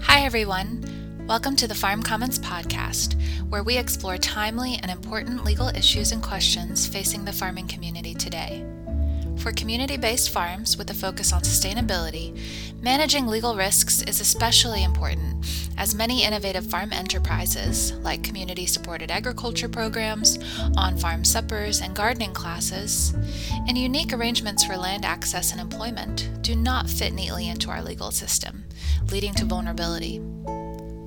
Hi, everyone. Welcome to the Farm Commons podcast, where we explore timely and important legal issues and questions facing the farming community today. For community based farms with a focus on sustainability, managing legal risks is especially important, as many innovative farm enterprises, like community supported agriculture programs, on farm suppers, and gardening classes, and unique arrangements for land access and employment, do not fit neatly into our legal system, leading to vulnerability.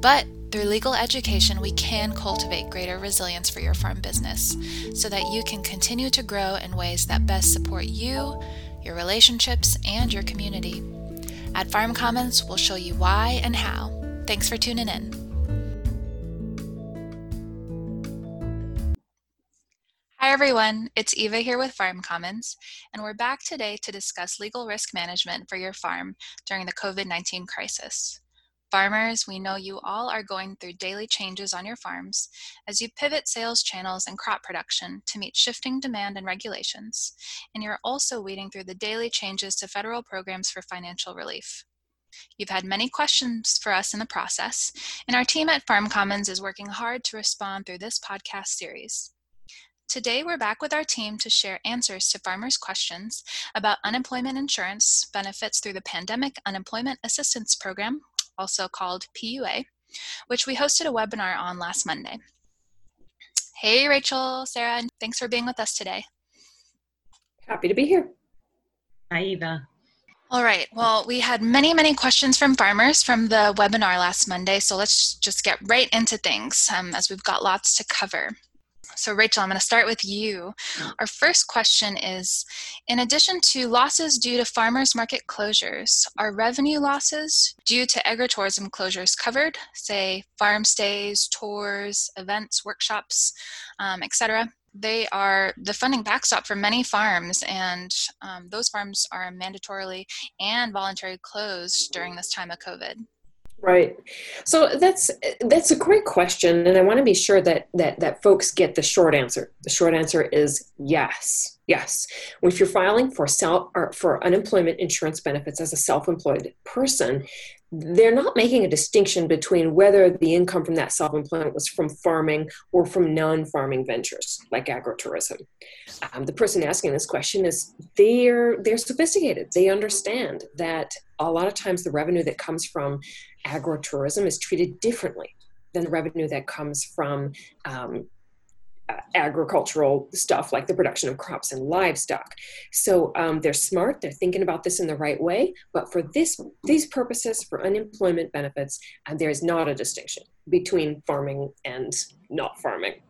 But through legal education, we can cultivate greater resilience for your farm business so that you can continue to grow in ways that best support you, your relationships, and your community. At Farm Commons, we'll show you why and how. Thanks for tuning in. Hi, everyone. It's Eva here with Farm Commons, and we're back today to discuss legal risk management for your farm during the COVID 19 crisis. Farmers, we know you all are going through daily changes on your farms as you pivot sales channels and crop production to meet shifting demand and regulations, and you're also weeding through the daily changes to federal programs for financial relief. You've had many questions for us in the process, and our team at Farm Commons is working hard to respond through this podcast series. Today, we're back with our team to share answers to farmers' questions about unemployment insurance benefits through the Pandemic Unemployment Assistance Program, also called PUA, which we hosted a webinar on last Monday. Hey, Rachel, Sarah, and thanks for being with us today. Happy to be here. Hi, Eva. All right. Well, we had many, many questions from farmers from the webinar last Monday, so let's just get right into things um, as we've got lots to cover. So, Rachel, I'm going to start with you. Our first question is In addition to losses due to farmers market closures, are revenue losses due to agritourism closures covered, say farm stays, tours, events, workshops, um, etc.? They are the funding backstop for many farms, and um, those farms are mandatorily and voluntarily closed during this time of COVID. Right. So that's that's a great question, and I want to be sure that that that folks get the short answer. The short answer is yes, yes. If you're filing for self or for unemployment insurance benefits as a self-employed person, they're not making a distinction between whether the income from that self-employment was from farming or from non-farming ventures like agrotourism. Um, the person asking this question is they're they're sophisticated. They understand that a lot of times the revenue that comes from agrotourism is treated differently than the revenue that comes from um, uh, agricultural stuff like the production of crops and livestock. So um, they're smart. They're thinking about this in the right way. But for this these purposes, for unemployment benefits, uh, there is not a distinction between farming and not farming.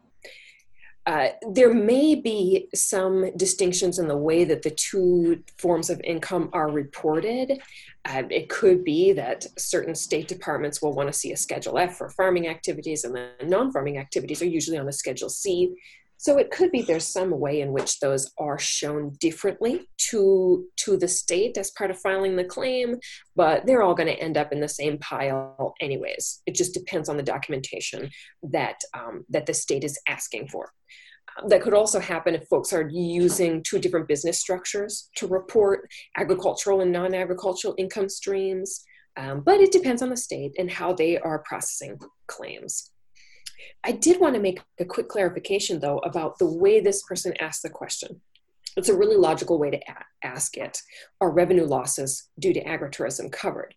Uh, there may be some distinctions in the way that the two forms of income are reported. Uh, it could be that certain state departments will want to see a Schedule F for farming activities, and then non farming activities are usually on a Schedule C. So it could be there's some way in which those are shown differently to, to the state as part of filing the claim, but they're all going to end up in the same pile anyways. It just depends on the documentation that, um, that the state is asking for that could also happen if folks are using two different business structures to report agricultural and non agricultural income streams. Um, but it depends on the state and how they are processing claims. I did want to make a quick clarification, though, about the way this person asked the question. It's a really logical way to a- ask it. Are revenue losses due to agritourism covered?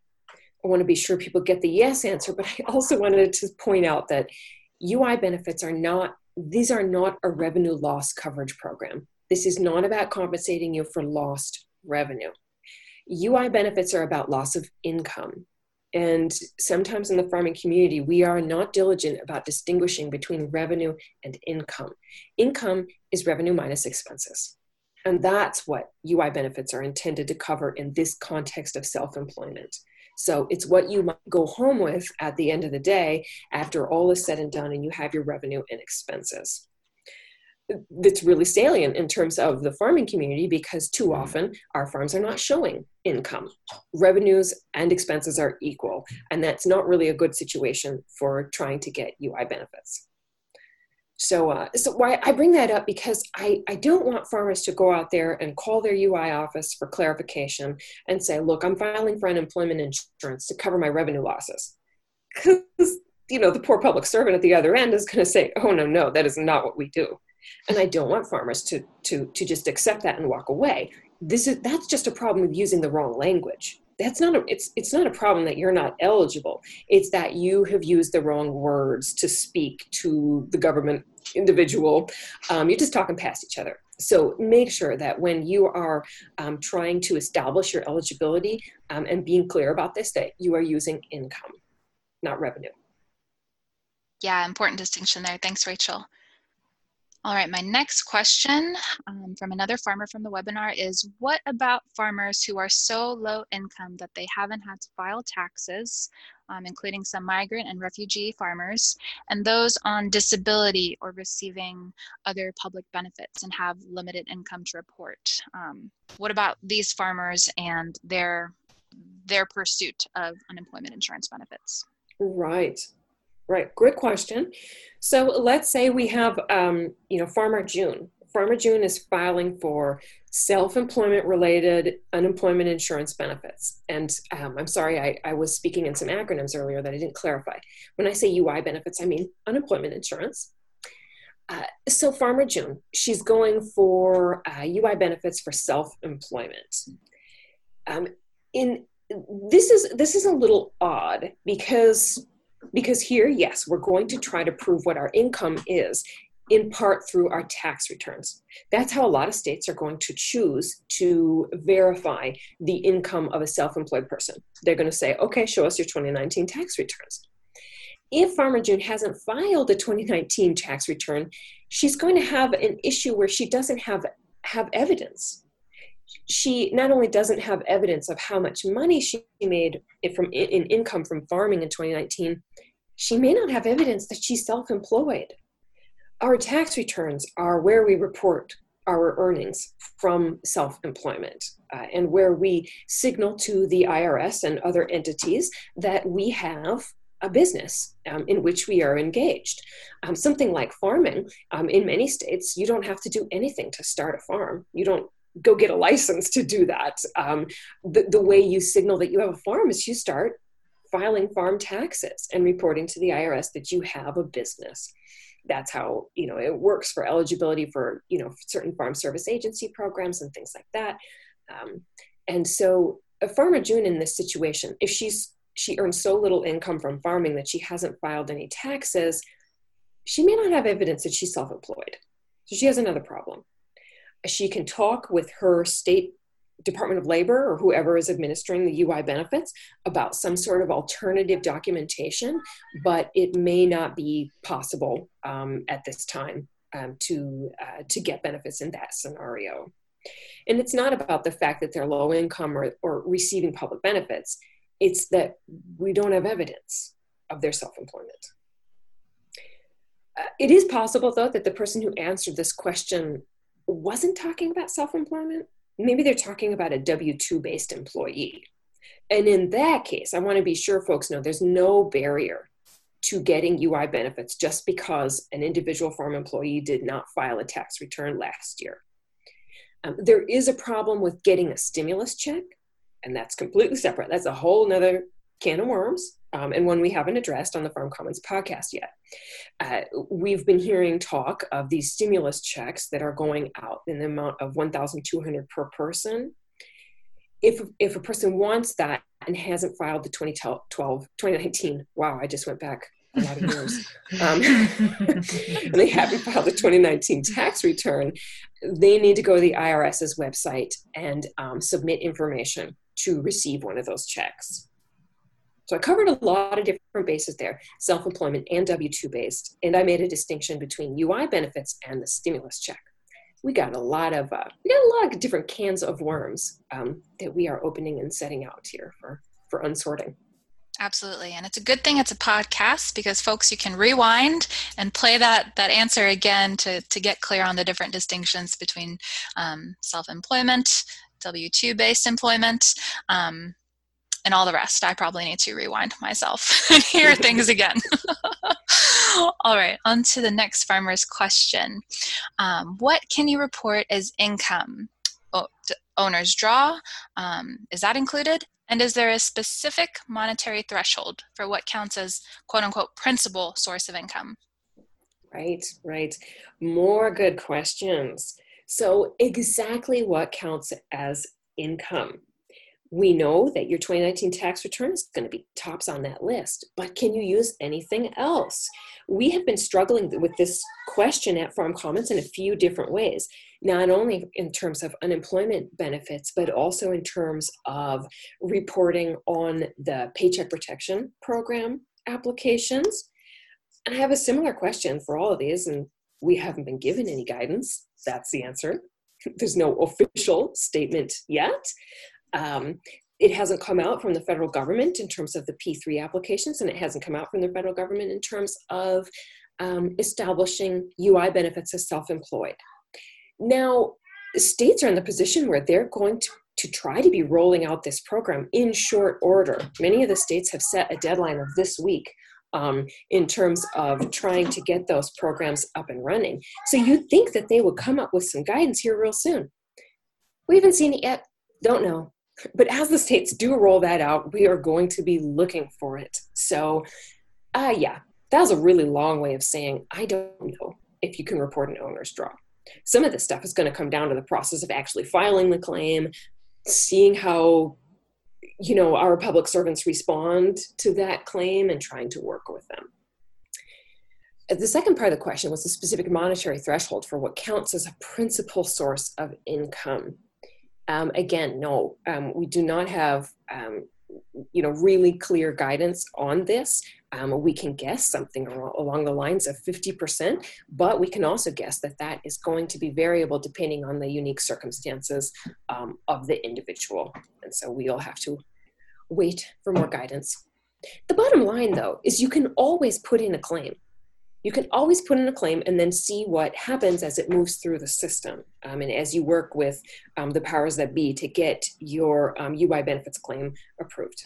I want to be sure people get the yes answer, but I also wanted to point out that UI benefits are not these are not a revenue loss coverage program. This is not about compensating you for lost revenue. UI benefits are about loss of income. And sometimes in the farming community, we are not diligent about distinguishing between revenue and income. Income is revenue minus expenses. And that's what UI benefits are intended to cover in this context of self employment. So it's what you might go home with at the end of the day after all is said and done and you have your revenue and expenses. That's really salient in terms of the farming community because too mm-hmm. often our farms are not showing income. Revenues and expenses are equal, and that's not really a good situation for trying to get UI benefits. So, uh, so why I bring that up because I, I don't want farmers to go out there and call their UI office for clarification and say, look, I'm filing for unemployment insurance to cover my revenue losses. because you know the poor public servant at the other end is going to say oh no no that is not what we do and i don't want farmers to to to just accept that and walk away. This is that's just a problem of using the wrong language. That's not a it's it's not a problem that you're not eligible. It's that you have used the wrong words to speak to the government individual. Um, you're just talking past each other. So make sure that when you are um, trying to establish your eligibility um, and being clear about this that you are using income not revenue. Yeah important distinction there. Thanks rachel all right, my next question um, from another farmer from the webinar is what about farmers who are so low income that they haven't had to file taxes, um, including some migrant and refugee farmers, and those on disability or receiving other public benefits and have limited income to report? Um, what about these farmers and their, their pursuit of unemployment insurance benefits? Right. Right, great question. So let's say we have, um, you know, Farmer June. Farmer June is filing for self-employment related unemployment insurance benefits. And um, I'm sorry, I, I, was speaking in some acronyms earlier that I didn't clarify. When I say UI benefits, I mean unemployment insurance. Uh, so Farmer June, she's going for uh, UI benefits for self-employment. Um, in this is this is a little odd because because here, yes, we're going to try to prove what our income is in part through our tax returns. That's how a lot of states are going to choose to verify the income of a self employed person. They're going to say, okay, show us your 2019 tax returns. If Farmer June hasn't filed a 2019 tax return, she's going to have an issue where she doesn't have, have evidence. She not only doesn't have evidence of how much money she made from in income from farming in 2019, she may not have evidence that she's self employed. Our tax returns are where we report our earnings from self employment uh, and where we signal to the IRS and other entities that we have a business um, in which we are engaged. Um, something like farming, um, in many states, you don't have to do anything to start a farm. You don't go get a license to do that. Um, the, the way you signal that you have a farm is you start filing farm taxes and reporting to the IRS that you have a business. That's how you know it works for eligibility for you know certain farm service agency programs and things like that. Um, and so, a farmer June in this situation, if she's she earns so little income from farming that she hasn't filed any taxes, she may not have evidence that she's self-employed. So she has another problem. She can talk with her state Department of Labor or whoever is administering the UI benefits about some sort of alternative documentation, but it may not be possible um, at this time um, to, uh, to get benefits in that scenario. And it's not about the fact that they're low income or, or receiving public benefits, it's that we don't have evidence of their self employment. Uh, it is possible, though, that the person who answered this question wasn't talking about self employment maybe they're talking about a W 2 based employee. And in that case, I want to be sure folks know there's no barrier to getting UI benefits just because an individual farm employee did not file a tax return last year. Um, there is a problem with getting a stimulus check, and that's completely separate. That's a whole nother can of worms um, and one we haven't addressed on the Farm Commons podcast yet. Uh, we've been hearing talk of these stimulus checks that are going out in the amount of 1,200 per person. If, if a person wants that and hasn't filed the 2012, 2019, wow, I just went back a lot of years, um, and they haven't filed the 2019 tax return, they need to go to the IRS's website and um, submit information to receive one of those checks. So I covered a lot of different bases there, self-employment and W-2 based, and I made a distinction between UI benefits and the stimulus check. We got a lot of uh, we got a lot of different cans of worms um, that we are opening and setting out here for for unsorting. Absolutely, and it's a good thing it's a podcast because folks, you can rewind and play that that answer again to to get clear on the different distinctions between um, self-employment, W two based employment, um, and all the rest. I probably need to rewind myself and hear things again. all right, on to the next farmer's question. Um, what can you report as income? Oh, owner's draw, um, is that included? And is there a specific monetary threshold for what counts as quote unquote principal source of income? Right, right. More good questions. So, exactly what counts as income? We know that your 2019 tax return is going to be tops on that list, but can you use anything else? We have been struggling with this question at Farm Commons in a few different ways, not only in terms of unemployment benefits, but also in terms of reporting on the Paycheck Protection Program applications. And I have a similar question for all of these, and we haven't been given any guidance. That's the answer. There's no official statement yet. Um, it hasn't come out from the federal government in terms of the P3 applications, and it hasn't come out from the federal government in terms of um, establishing UI benefits as self employed. Now, states are in the position where they're going to, to try to be rolling out this program in short order. Many of the states have set a deadline of this week um, in terms of trying to get those programs up and running. So you'd think that they would come up with some guidance here real soon. We haven't seen it yet. Don't know. But as the states do roll that out, we are going to be looking for it. So, uh, yeah, that was a really long way of saying I don't know if you can report an owner's draw. Some of this stuff is going to come down to the process of actually filing the claim, seeing how you know our public servants respond to that claim and trying to work with them. The second part of the question was the specific monetary threshold for what counts as a principal source of income. Um, again, no, um, we do not have um, you know really clear guidance on this. Um, we can guess something along the lines of 50%, but we can also guess that that is going to be variable depending on the unique circumstances um, of the individual. And so we'll have to wait for more guidance. The bottom line, though, is you can always put in a claim you can always put in a claim and then see what happens as it moves through the system um, and as you work with um, the powers that be to get your um, ui benefits claim approved.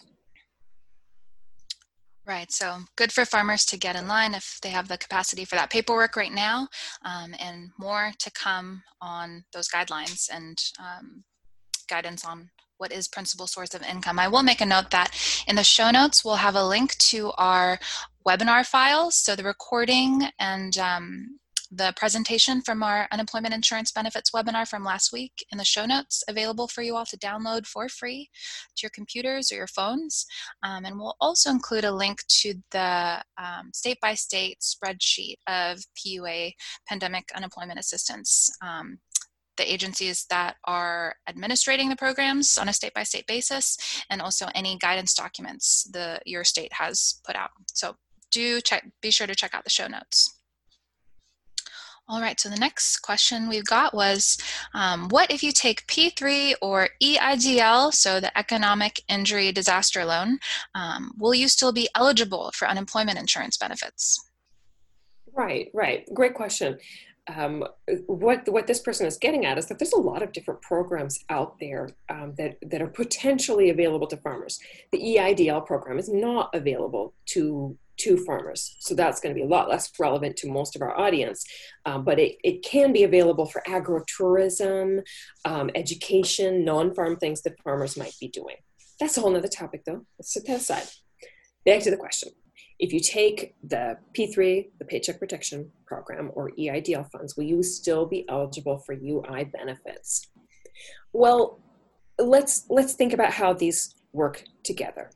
Right, so good for farmers to get in line if they have the capacity for that paperwork right now, um, and more to come on those guidelines and um, guidance on what is principal source of income. I will make a note that in the show notes, we'll have a link to our webinar files. So the recording and um, the presentation from our unemployment insurance benefits webinar from last week in the show notes available for you all to download for free to your computers or your phones. Um, and we'll also include a link to the state by state spreadsheet of PUA pandemic unemployment assistance um, the agencies that are administrating the programs on a state by state basis and also any guidance documents the your state has put out so do check be sure to check out the show notes all right, so the next question we've got was um, What if you take P3 or EIDL, so the Economic Injury Disaster Loan, um, will you still be eligible for unemployment insurance benefits? Right, right. Great question um, what what this person is getting at is that there's a lot of different programs out there um, that that are potentially available to farmers. The EIDL program is not available to to farmers, so that's going to be a lot less relevant to most of our audience. Um, but it, it can be available for agritourism, um, education, non-farm things that farmers might be doing. That's a whole other topic, though. Let's set that aside. Back to the question. If you take the P3, the Paycheck Protection Program, or EIDL funds, will you still be eligible for UI benefits? Well, let's let's think about how these work together.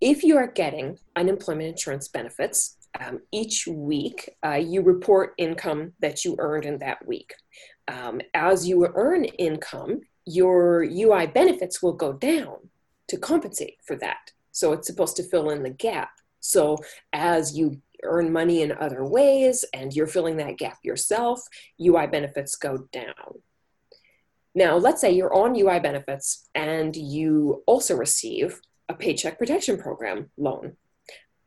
If you are getting unemployment insurance benefits, um, each week uh, you report income that you earned in that week. Um, as you earn income, your UI benefits will go down to compensate for that. So it's supposed to fill in the gap. So as you earn money in other ways and you're filling that gap yourself, UI benefits go down. Now, let's say you're on UI benefits and you also receive a Paycheck Protection Program loan.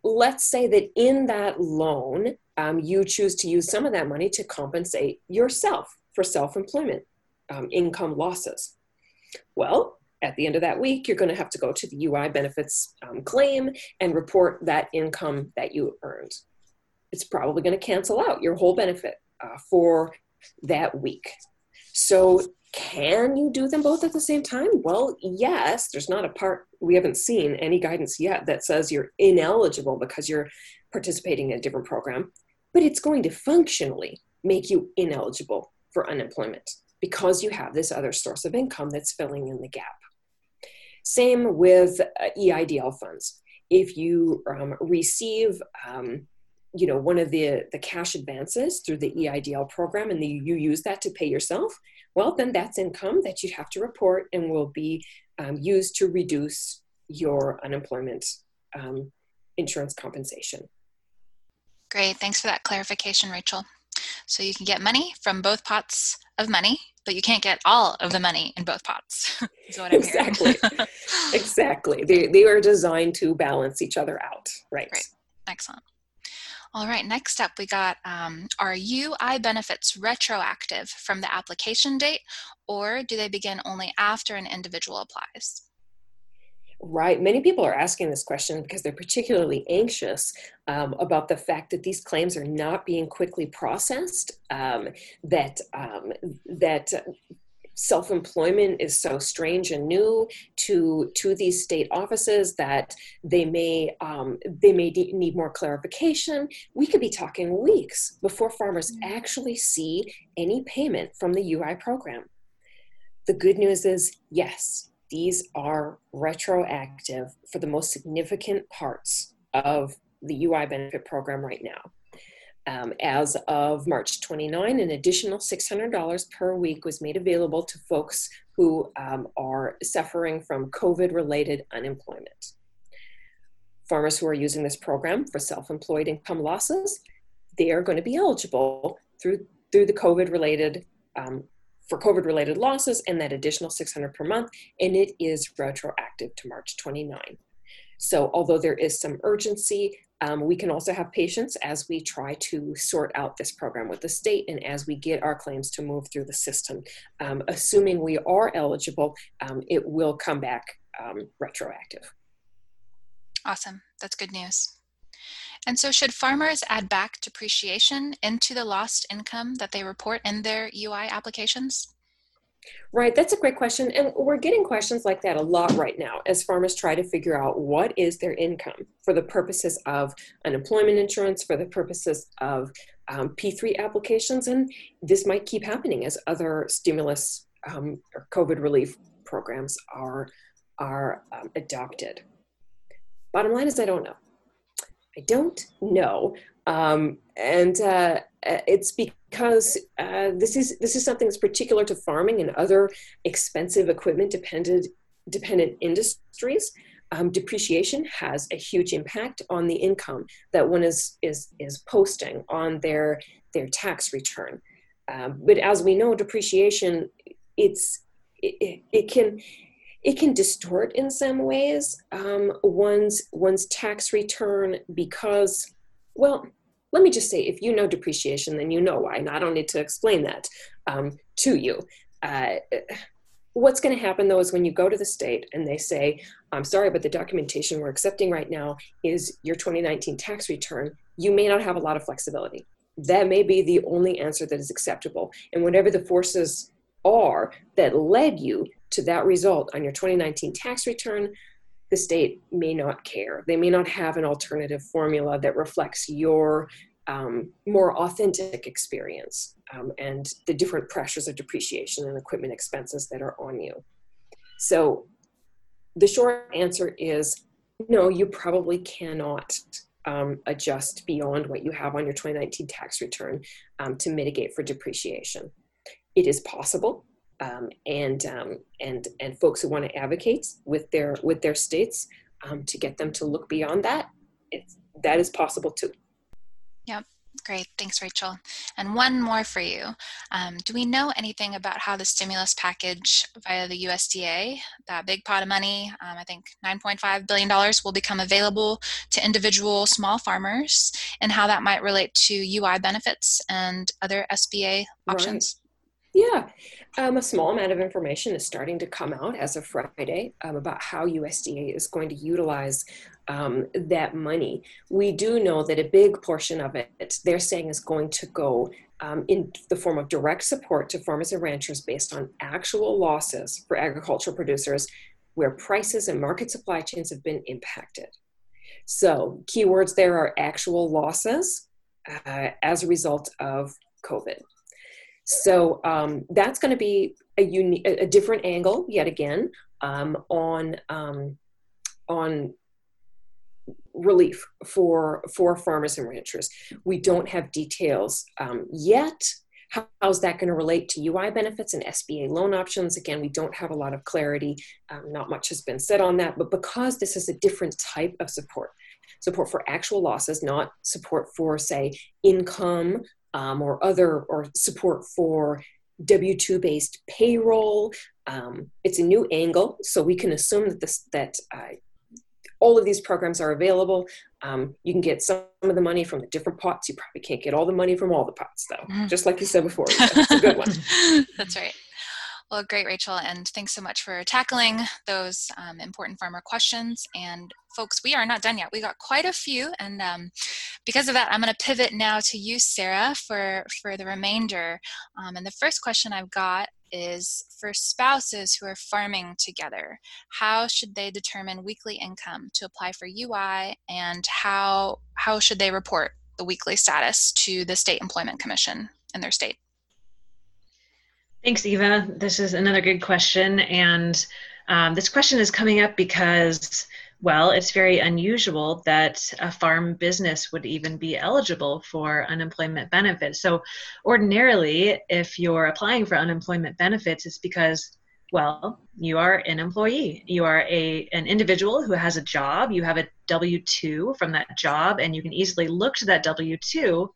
Let's say that in that loan, um, you choose to use some of that money to compensate yourself for self employment um, income losses. Well, at the end of that week, you're going to have to go to the UI benefits um, claim and report that income that you earned. It's probably going to cancel out your whole benefit uh, for that week. So can you do them both at the same time? Well, yes. There's not a part, we haven't seen any guidance yet that says you're ineligible because you're participating in a different program, but it's going to functionally make you ineligible for unemployment because you have this other source of income that's filling in the gap. Same with uh, EIDL funds. If you um, receive um, you know one of the the cash advances through the EIDL program and the, you use that to pay yourself well then that's income that you have to report and will be um, used to reduce your unemployment um, insurance compensation. Great. Thanks for that clarification rachel so you can get money from both pots of money but you can't get all of the money in both pots exactly. Exactly. They, they are designed to balance each other out. Right. Great excellent. All right, next up we got um, are UI benefits retroactive from the application date or do they begin only after an individual applies? Right. Many people are asking this question because they're particularly anxious um, about the fact that these claims are not being quickly processed. Um, that um, that self-employment is so strange and new to to these state offices that they may um, they may de- need more clarification we could be talking weeks before farmers mm. actually see any payment from the ui program the good news is yes these are retroactive for the most significant parts of the ui benefit program right now um, as of March 29, an additional $600 per week was made available to folks who um, are suffering from COVID related unemployment. Farmers who are using this program for self employed income losses, they are going to be eligible through, through the COVID related. Um, for COVID related losses and that additional 600 per month, and it is retroactive to March 29. So, although there is some urgency, um, we can also have patience as we try to sort out this program with the state and as we get our claims to move through the system. Um, assuming we are eligible, um, it will come back um, retroactive. Awesome. That's good news. And so, should farmers add back depreciation into the lost income that they report in their UI applications? Right, that's a great question. And we're getting questions like that a lot right now as farmers try to figure out what is their income for the purposes of unemployment insurance, for the purposes of um, P3 applications. And this might keep happening as other stimulus um, or COVID relief programs are, are um, adopted. Bottom line is, I don't know. I don't know. Um, and uh, uh, it's because uh, this is this is something that's particular to farming and other expensive equipment dependent dependent industries. Um, depreciation has a huge impact on the income that one is is is posting on their their tax return. Um, but as we know, depreciation it's it, it can it can distort in some ways um, one's one's tax return because well let me just say, if you know depreciation, then you know why, and I don't need to explain that um, to you. Uh, what's going to happen though is when you go to the state and they say, I'm sorry, but the documentation we're accepting right now is your 2019 tax return, you may not have a lot of flexibility. That may be the only answer that is acceptable. And whatever the forces are that led you to that result on your 2019 tax return, the state may not care. They may not have an alternative formula that reflects your um, more authentic experience um, and the different pressures of depreciation and equipment expenses that are on you. So the short answer is no, you probably cannot um, adjust beyond what you have on your 2019 tax return um, to mitigate for depreciation. It is possible um, and um, and and folks who want to advocate with their with their states um, to get them to look beyond that, it's, that is possible too. Yep. Great. Thanks, Rachel. And one more for you. Um, do we know anything about how the stimulus package via the USDA, that big pot of money, um, I think $9.5 billion, will become available to individual small farmers and how that might relate to UI benefits and other SBA options? Yeah, um, a small amount of information is starting to come out as of Friday um, about how USDA is going to utilize um, that money. We do know that a big portion of it, they're saying, is going to go um, in the form of direct support to farmers and ranchers based on actual losses for agricultural producers where prices and market supply chains have been impacted. So, keywords there are actual losses uh, as a result of COVID. So um, that's going to be a unique, a different angle yet again um, on um, on relief for for farmers and ranchers. We don't have details um, yet. how's that going to relate to UI benefits and SBA loan options? Again, we don't have a lot of clarity. Um, not much has been said on that, but because this is a different type of support, support for actual losses, not support for, say, income um, or other or support for W two based payroll. Um, it's a new angle, so we can assume that this that uh, all of these programs are available. Um, you can get some of the money from the different pots. You probably can't get all the money from all the pots, though. Mm-hmm. Just like you said before, that's a good one. That's right. Well, great, Rachel, and thanks so much for tackling those um, important farmer questions. And folks, we are not done yet. We got quite a few, and um, because of that, I'm going to pivot now to you, Sarah, for for the remainder. Um, and the first question I've got is for spouses who are farming together. How should they determine weekly income to apply for UI, and how how should they report the weekly status to the state employment commission in their state? Thanks, Eva. This is another good question. And um, this question is coming up because, well, it's very unusual that a farm business would even be eligible for unemployment benefits. So, ordinarily, if you're applying for unemployment benefits, it's because well, you are an employee. You are a an individual who has a job. You have a W two from that job, and you can easily look to that W two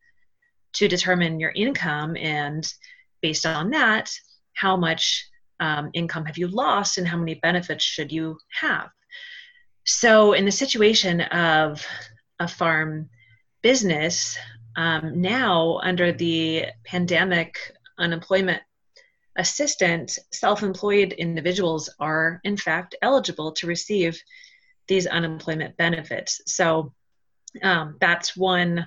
to determine your income and based on that, how much um, income have you lost and how many benefits should you have? So, in the situation of a farm business, um, now under the pandemic unemployment assistant, self employed individuals are in fact eligible to receive these unemployment benefits. So, um, that's one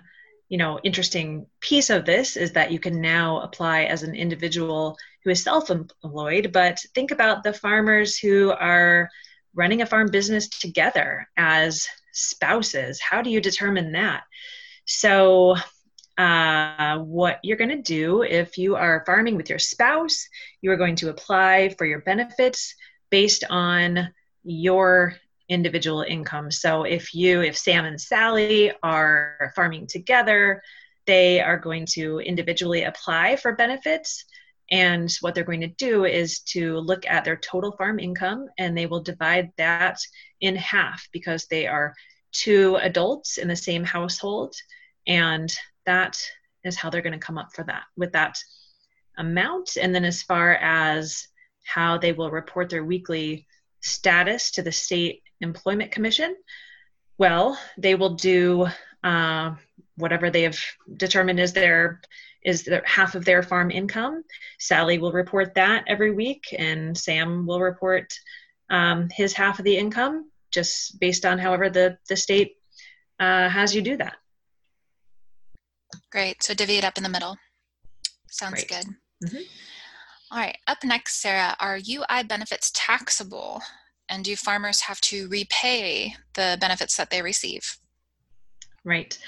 you know interesting piece of this is that you can now apply as an individual who is self-employed but think about the farmers who are running a farm business together as spouses. How do you determine that? So uh, what you're going to do if you are farming with your spouse you are going to apply for your benefits based on your individual income. So if you, if Sam and Sally are farming together, they are going to individually apply for benefits. And what they're going to do is to look at their total farm income and they will divide that in half because they are two adults in the same household. And that is how they're going to come up for that with that amount. And then as far as how they will report their weekly status to the state Employment Commission, well, they will do uh, whatever they have determined is their is their, half of their farm income. Sally will report that every week, and Sam will report um, his half of the income, just based on however the the state uh, has you do that. Great. So divvy it up in the middle. Sounds good. Mm-hmm. All right. Up next, Sarah, are UI benefits taxable? And do farmers have to repay the benefits that they receive? Right.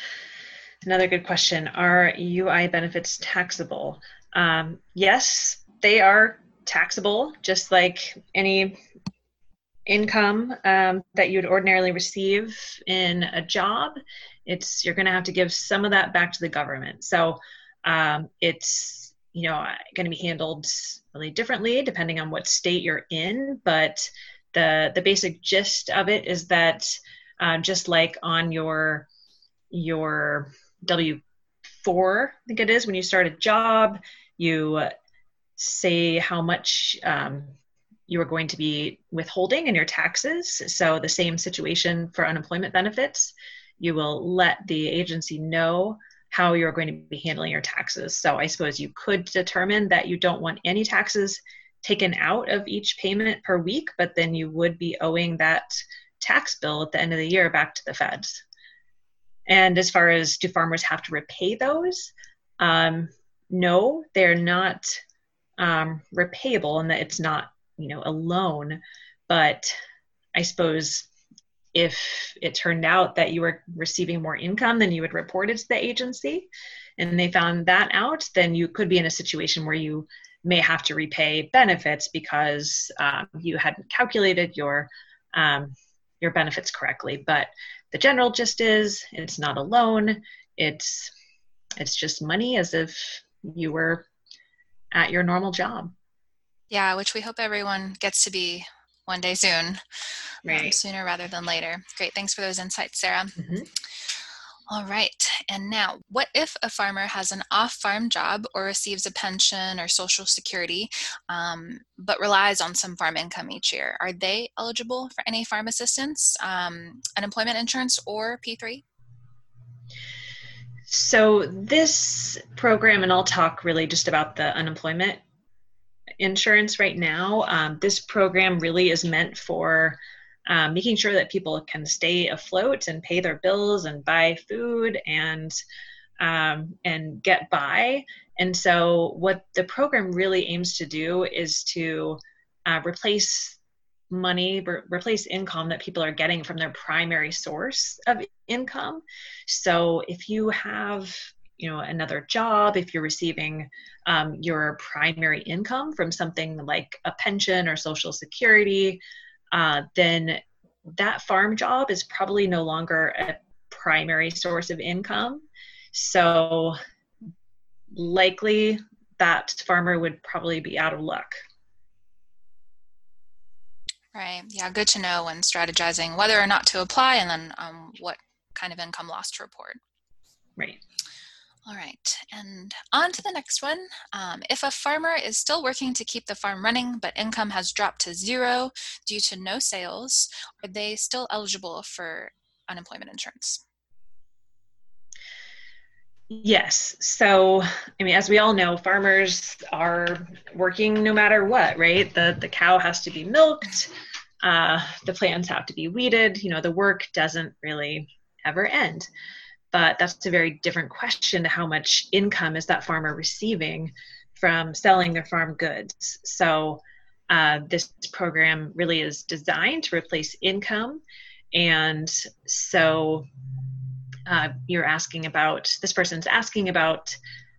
Another good question. Are UI benefits taxable? Um, yes, they are taxable, just like any income um, that you'd ordinarily receive in a job. It's you're going to have to give some of that back to the government. So um, it's you know going to be handled really differently depending on what state you're in, but the the basic gist of it is that uh, just like on your your W four, I think it is when you start a job, you say how much um, you are going to be withholding in your taxes. So the same situation for unemployment benefits, you will let the agency know how you're going to be handling your taxes. So I suppose you could determine that you don't want any taxes taken out of each payment per week, but then you would be owing that tax bill at the end of the year back to the feds. And as far as do farmers have to repay those? Um, no, they're not um, repayable and that it's not, you know, a loan. But I suppose if it turned out that you were receiving more income than you had reported to the agency and they found that out, then you could be in a situation where you may have to repay benefits because um, you hadn't calculated your um, your benefits correctly. But the general gist is it's not a loan. It's it's just money as if you were at your normal job. Yeah, which we hope everyone gets to be one day soon, um, right. um, sooner rather than later. Great, thanks for those insights, Sarah. Mm-hmm. All right, and now, what if a farmer has an off farm job or receives a pension or social security, um, but relies on some farm income each year? Are they eligible for any farm assistance, um, unemployment insurance, or P3? So, this program, and I'll talk really just about the unemployment insurance right now. Um, this program really is meant for um, making sure that people can stay afloat and pay their bills and buy food and um, and get by. And so, what the program really aims to do is to uh, replace money, re- replace income that people are getting from their primary source of income. So, if you have you know another job if you're receiving um, your primary income from something like a pension or social security uh, then that farm job is probably no longer a primary source of income. So likely that farmer would probably be out of luck. Right. Yeah, good to know when strategizing whether or not to apply and then um, what kind of income loss to report. Right. All right, and on to the next one. Um, if a farmer is still working to keep the farm running, but income has dropped to zero due to no sales, are they still eligible for unemployment insurance? Yes. So, I mean, as we all know, farmers are working no matter what, right? The the cow has to be milked, uh, the plants have to be weeded. You know, the work doesn't really ever end but that's a very different question to how much income is that farmer receiving from selling their farm goods. So uh, this program really is designed to replace income. And so uh, you're asking about, this person's asking about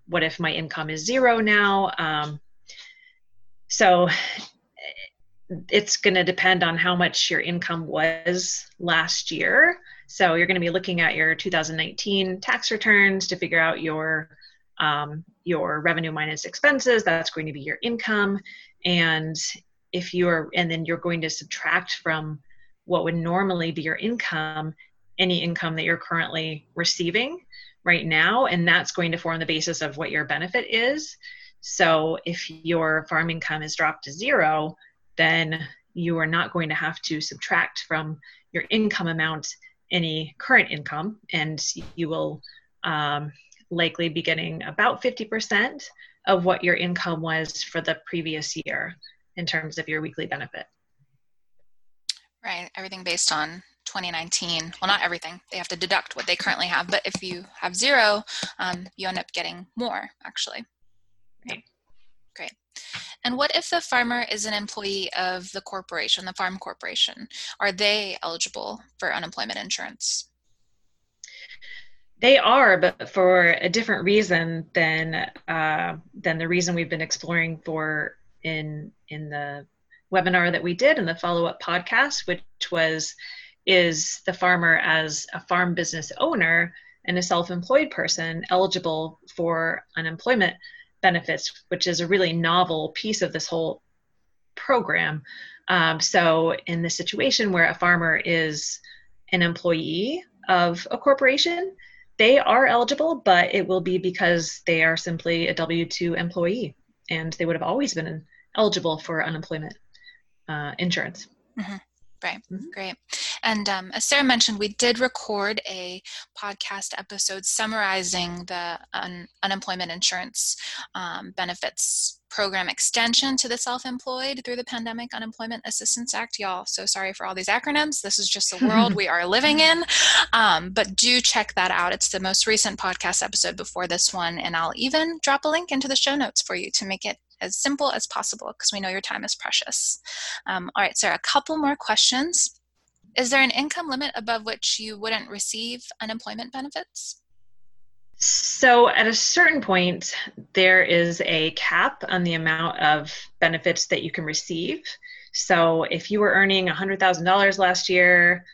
what if my income is zero now? Um, so it's going to depend on how much your income was last year. So you're going to be looking at your 2019 tax returns to figure out your um, your revenue minus expenses. That's going to be your income, and if you're and then you're going to subtract from what would normally be your income any income that you're currently receiving right now, and that's going to form the basis of what your benefit is. So if your farm income is dropped to zero, then you are not going to have to subtract from your income amount any current income, and you will um, likely be getting about 50% of what your income was for the previous year in terms of your weekly benefit. Right, everything based on 2019. Well, not everything. They have to deduct what they currently have, but if you have zero, um, you end up getting more actually. Right. Great. And what if the farmer is an employee of the corporation, the farm corporation? Are they eligible for unemployment insurance? They are, but for a different reason than uh, than the reason we've been exploring for in in the webinar that we did in the follow up podcast, which was is the farmer as a farm business owner and a self employed person eligible for unemployment benefits, which is a really novel piece of this whole program. Um, so, in the situation where a farmer is an employee of a corporation, they are eligible, but it will be because they are simply a W 2 employee and they would have always been eligible for unemployment uh, insurance. Mm-hmm. Right, mm-hmm. great. And um, as Sarah mentioned, we did record a podcast episode summarizing the un- unemployment insurance um, benefits program extension to the self-employed through the pandemic unemployment assistance act. Y'all so sorry for all these acronyms. This is just the world we are living in. Um, but do check that out. It's the most recent podcast episode before this one and i'll even drop a link into the show notes for you to make it as simple as possible because we know your time is precious. Um, all right sarah a couple more questions is there an income limit above which you wouldn't receive unemployment benefits so, at a certain point, there is a cap on the amount of benefits that you can receive. So, if you were earning $100,000 last year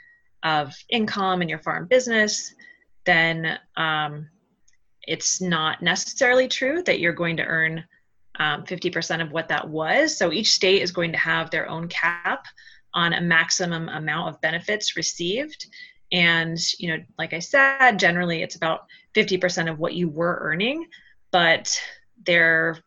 of income in your farm business, then um, it's not necessarily true that you're going to earn um, 50% of what that was. So, each state is going to have their own cap on a maximum amount of benefits received. And you know like i said generally it's about 50% of what you were earning but there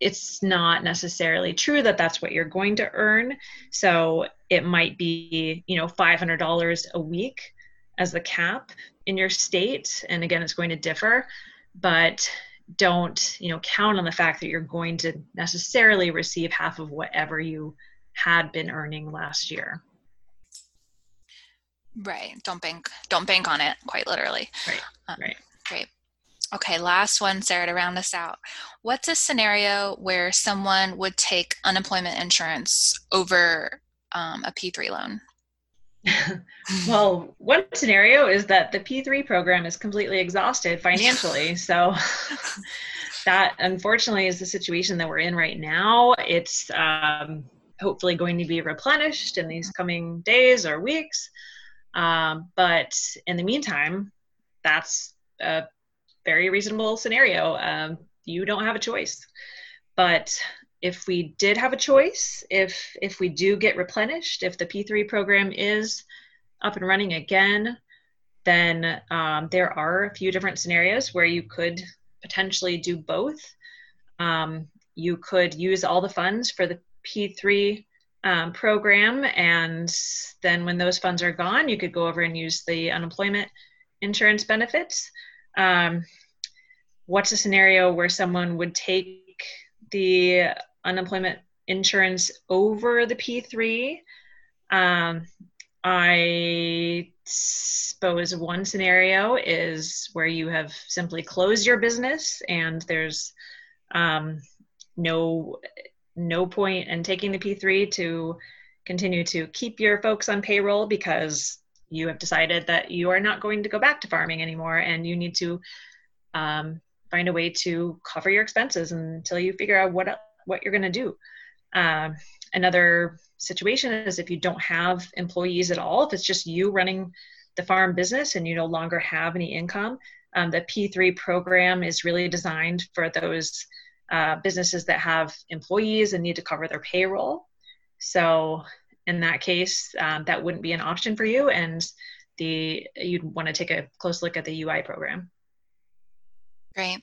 it's not necessarily true that that's what you're going to earn. So it might be you know $500 a week as the cap in your state. And again it's going to differ but don't you know count on the fact that you're going to necessarily receive half of whatever you had been earning last year Right. Don't bank don't bank on it, quite literally. Right. Um, right. Great. Okay, last one, Sarah, to round us out. What's a scenario where someone would take unemployment insurance over um, a P3 loan? well, one scenario is that the P3 program is completely exhausted financially. so that unfortunately is the situation that we're in right now. It's um, hopefully going to be replenished in these coming days or weeks. Um, but in the meantime, that's a very reasonable scenario. Um, you don't have a choice. But if we did have a choice, if if we do get replenished, if the P3 program is up and running again, then um, there are a few different scenarios where you could potentially do both. Um, you could use all the funds for the P3 um, program. And then when those funds are gone, you could go over and use the unemployment insurance benefits. Um, what's a scenario where someone would take the unemployment insurance over the P3? Um, I suppose one scenario is where you have simply closed your business and there's um, no no point in taking the P3 to continue to keep your folks on payroll because you have decided that you are not going to go back to farming anymore and you need to um, find a way to cover your expenses until you figure out what what you're going to do. Um, another situation is if you don't have employees at all, if it's just you running the farm business and you no longer have any income, um, the P3 program is really designed for those uh, businesses that have employees and need to cover their payroll. So in that case, um, that wouldn't be an option for you, and the you'd want to take a close look at the UI program. Great.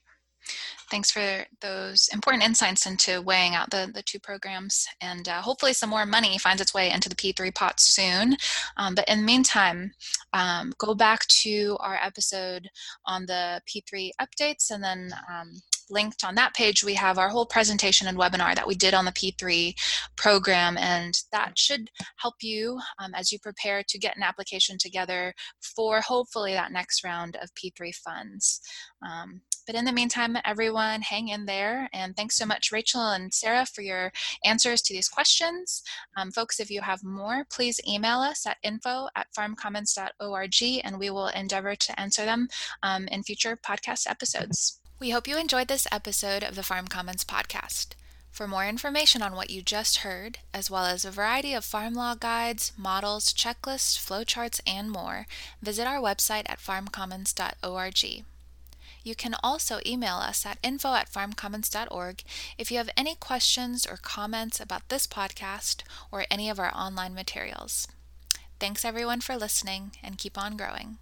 Thanks for those important insights into weighing out the, the two programs. And uh, hopefully, some more money finds its way into the P3 pot soon. Um, but in the meantime, um, go back to our episode on the P3 updates and then um, linked on that page, we have our whole presentation and webinar that we did on the P3 program, and that should help you um, as you prepare to get an application together for hopefully that next round of P3 funds. Um, but in the meantime, everyone hang in there. And thanks so much, Rachel and Sarah, for your answers to these questions. Um, folks, if you have more, please email us at info at farmcommons.org and we will endeavor to answer them um, in future podcast episodes. We hope you enjoyed this episode of the Farm Commons podcast. For more information on what you just heard, as well as a variety of farm law guides, models, checklists, flowcharts, and more, visit our website at farmcommons.org. You can also email us at info at farmcommons.org if you have any questions or comments about this podcast or any of our online materials. Thanks everyone for listening and keep on growing.